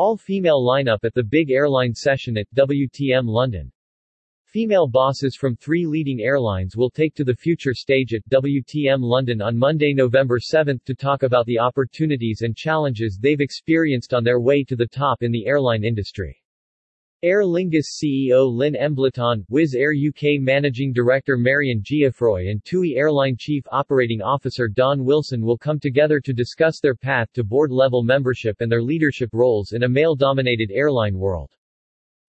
All-female lineup at the big airline session at WTM London. Female bosses from three leading airlines will take to the future stage at WTM London on Monday, November 7 to talk about the opportunities and challenges they've experienced on their way to the top in the airline industry. Aer Lingus CEO Lynn Embleton, Wizz Air UK Managing Director Marion Geoffroy and TUI Airline Chief Operating Officer Dawn Wilson will come together to discuss their path to board-level membership and their leadership roles in a male-dominated airline world.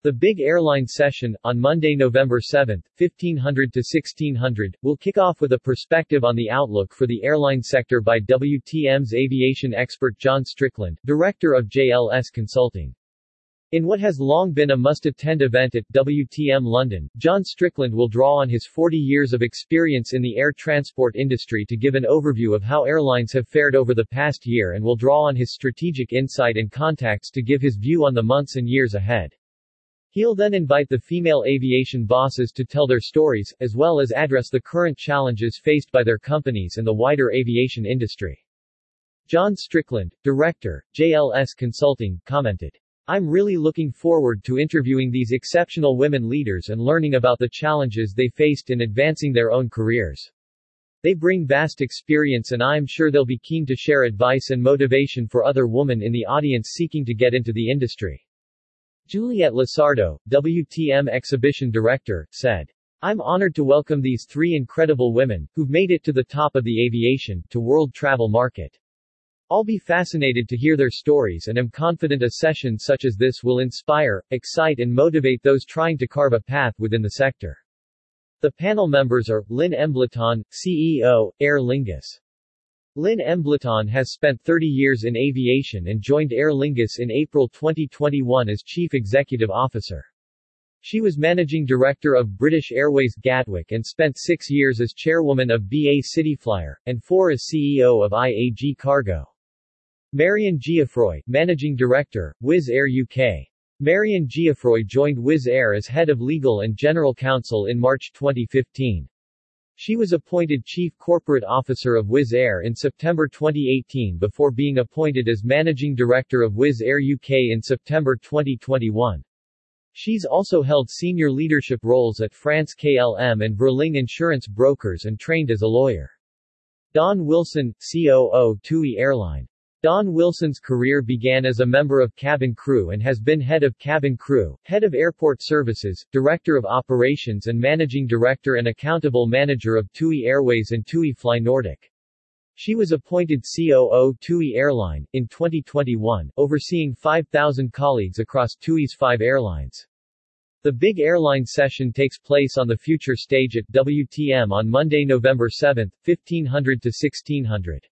The Big Airline Session, on Monday, November 7, 1500 to 1600, will kick off with a perspective on the outlook for the airline sector by WTM's aviation expert John Strickland, director of JLS Consulting. In what has long been a must-attend event at WTM London, John Strickland will draw on his 40 years of experience in the air transport industry to give an overview of how airlines have fared over the past year and will draw on his strategic insight and contacts to give his view on the months and years ahead. He'll then invite the female aviation bosses to tell their stories, as well as address the current challenges faced by their companies and the wider aviation industry. John Strickland, Director, JLS Consulting, commented, I'm really looking forward to interviewing these exceptional women leaders and learning about the challenges they faced in advancing their own careers. They bring vast experience and I'm sure they'll be keen to share advice and motivation for other women in the audience seeking to get into the industry. Juliette Losardo, WTM Exhibition Director, said, I'm honored to welcome these three incredible women, who've made it to the top of the aviation, to world travel market. I'll be fascinated to hear their stories and am confident a session such as this will inspire, excite and motivate those trying to carve a path within the sector. The panel members are, Lynn Embleton, CEO, Aer Lingus. Lynn Embleton has spent 30 years in aviation and joined Aer Lingus in April 2021 as Chief Executive Officer. She was Managing Director of British Airways Gatwick and spent six years as Chairwoman of BA Cityflyer, and four as CEO of IAG Cargo. Marion Geoffroy, Managing Director, Wizz Air UK. Marion Geoffroy joined Wizz Air as Head of Legal and General Counsel in March 2015. She was appointed Chief Corporate Officer of Wizz Air in September 2018 before being appointed as Managing Director of Wizz Air UK in September 2021. She's also held senior leadership roles at France KLM and Verlingue Insurance Brokers and trained as a lawyer. Dawn Wilson, COO TUI Airline. Dawn Wilson's career began as a member of cabin crew and has been head of cabin crew, head of airport services, director of operations and managing director and accountable manager of TUI Airways and TUI Fly Nordic. She was appointed COO TUI Airline, in 2021, overseeing 5,000 colleagues across TUI's five airlines. The big airline session takes place on the future stage at WTM on Monday, November 7, 1500 to 1600.